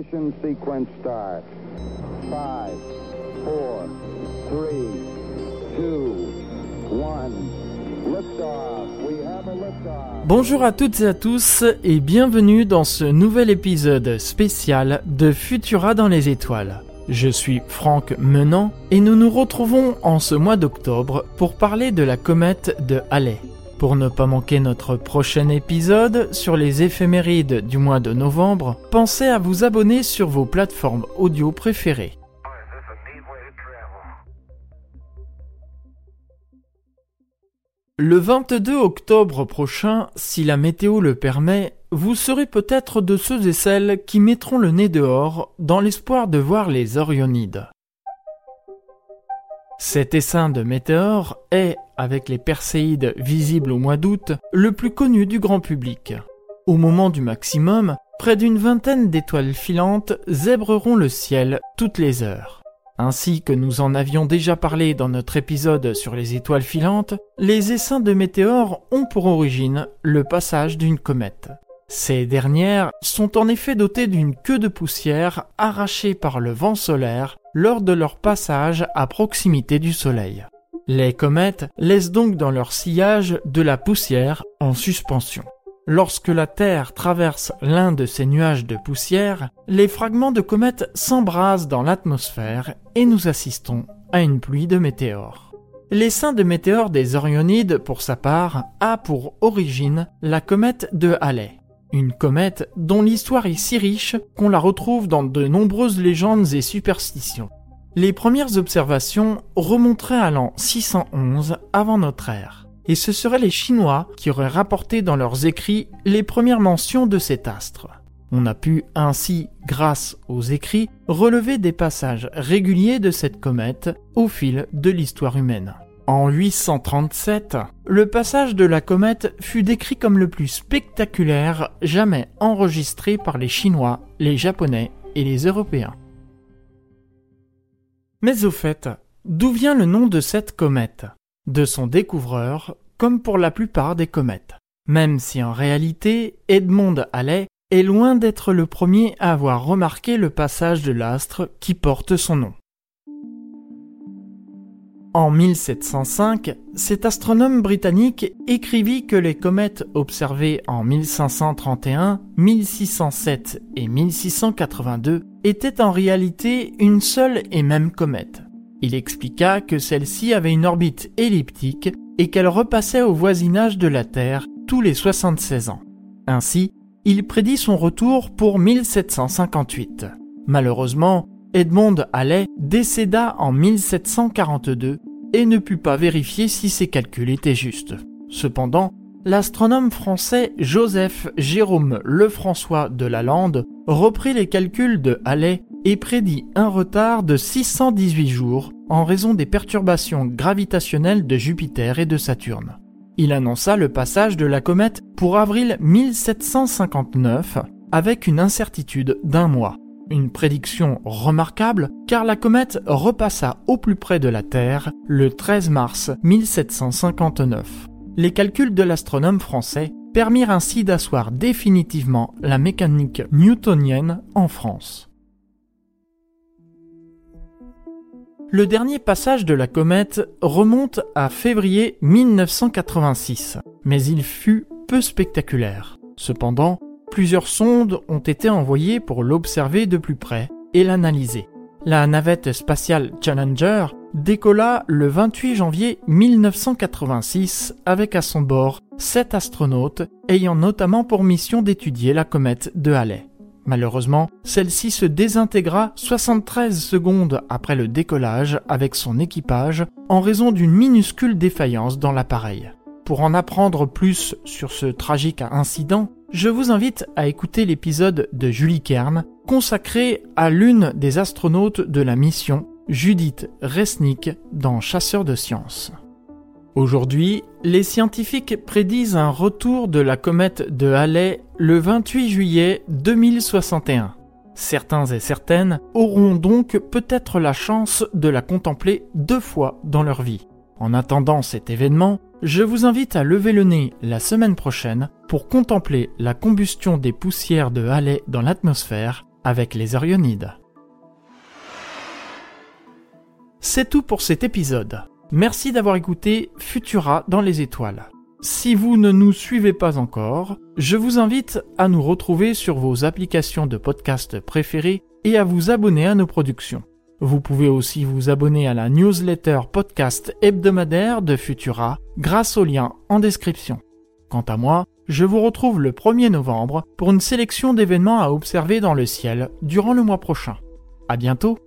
Ignition sequence start. 5, 4, 3, 2, 1. Liftoff. We have a liftoff. Bonjour à toutes et à tous et bienvenue dans ce nouvel épisode spécial de Futura dans les étoiles. Je suis Franck Menant et nous nous retrouvons en ce mois d'octobre pour parler de la comète de Halley. Pour ne pas manquer notre prochain épisode sur les éphémérides du mois de novembre, pensez à vous abonner sur vos plateformes audio préférées. Le 22 octobre prochain, si la météo le permet, vous serez peut-être de ceux et celles qui mettront le nez dehors dans l'espoir de voir les Orionides. Cet essaim de météores est, avec les Perséides visibles au mois d'août, le plus connu du grand public. Au moment du maximum, près d'une vingtaine d'étoiles filantes zèbreront le ciel toutes les heures. Ainsi que nous en avions déjà parlé dans notre épisode sur les étoiles filantes, les essaims de météores ont pour origine le passage d'une comète. Ces dernières sont en effet dotées d'une queue de poussière arrachée par le vent solaire lors de leur passage à proximité du Soleil. Les comètes laissent donc dans leur sillage de la poussière en suspension. Lorsque la Terre traverse l'un de ces nuages de poussière, les fragments de comètes s'embrasent dans l'atmosphère et nous assistons à une pluie de météores. L'essaim de météores des Orionides, pour sa part, a pour origine la comète de Halley. Une comète dont l'histoire est si riche qu'on la retrouve dans de nombreuses légendes et superstitions. Les premières observations remonteraient à l'an 611 avant notre ère et ce seraient les Chinois qui auraient rapporté dans leurs écrits les premières mentions de cet astre. On a pu ainsi, grâce aux écrits, relever des passages réguliers de cette comète au fil de l'histoire humaine. En 837, le passage de la comète fut décrit comme le plus spectaculaire jamais enregistré par les Chinois, les Japonais et les Européens. Mais au fait, d'où vient le nom de cette comète? De son découvreur, comme pour la plupart des comètes. Même si en réalité, Edmond Halley est loin d'être le premier à avoir remarqué le passage de l'astre qui porte son nom. En 1705, cet astronome britannique écrivit que les comètes observées en 1531, 1607 et 1682 étaient en réalité une seule et même comète. Il expliqua que celle-ci avait une orbite elliptique et qu'elle repassait au voisinage de la Terre tous les 76 ans. Ainsi, il prédit son retour pour 1758. Malheureusement, Edmond Halley décéda en 1742 et ne put pas vérifier si ses calculs étaient justes. Cependant, l'astronome français Joseph Jérôme Lefrançois de Lalande reprit les calculs de Halley et prédit un retard de 618 jours en raison des perturbations gravitationnelles de Jupiter et de Saturne. Il annonça le passage de la comète pour avril 1759 avec une incertitude d'un mois. Une prédiction remarquable car la comète repassa au plus près de la Terre le 13 mars 1759. Les calculs de l'astronome français permirent ainsi d'asseoir définitivement la mécanique newtonienne en France. Le dernier passage de la comète remonte à février 1986, mais il fut peu spectaculaire. Cependant, plusieurs sondes ont été envoyées pour l'observer de plus près et l'analyser. La navette spatiale Challenger décolla le 28 janvier 1986 avec à son bord sept astronautes ayant notamment pour mission d'étudier la comète de Halley. Malheureusement, celle-ci se désintégra 73 secondes après le décollage avec son équipage en raison d'une minuscule défaillance dans l'appareil. Pour en apprendre plus sur ce tragique incident, je vous invite à écouter l'épisode de Julie Kern consacré à l'une des astronautes de la mission, Judith Resnick, dans Chasseurs de sciences. Aujourd'hui, les scientifiques prédisent un retour de la comète de Halley le 28 juillet 2061. Certains et certaines auront donc peut-être la chance de la contempler deux fois dans leur vie. En attendant cet événement, je vous invite à lever le nez la semaine prochaine pour contempler la combustion des poussières de Halley dans l'atmosphère avec les Orionides. C'est tout pour cet épisode. Merci d'avoir écouté Futura dans les étoiles. Si vous ne nous suivez pas encore, je vous invite à nous retrouver sur vos applications de podcast préférées et à vous abonner à nos productions. Vous pouvez aussi vous abonner à la newsletter podcast hebdomadaire de Futura grâce au lien en description. Quant à moi, je vous retrouve le 1er novembre pour une sélection d'événements à observer dans le ciel durant le mois prochain. À bientôt!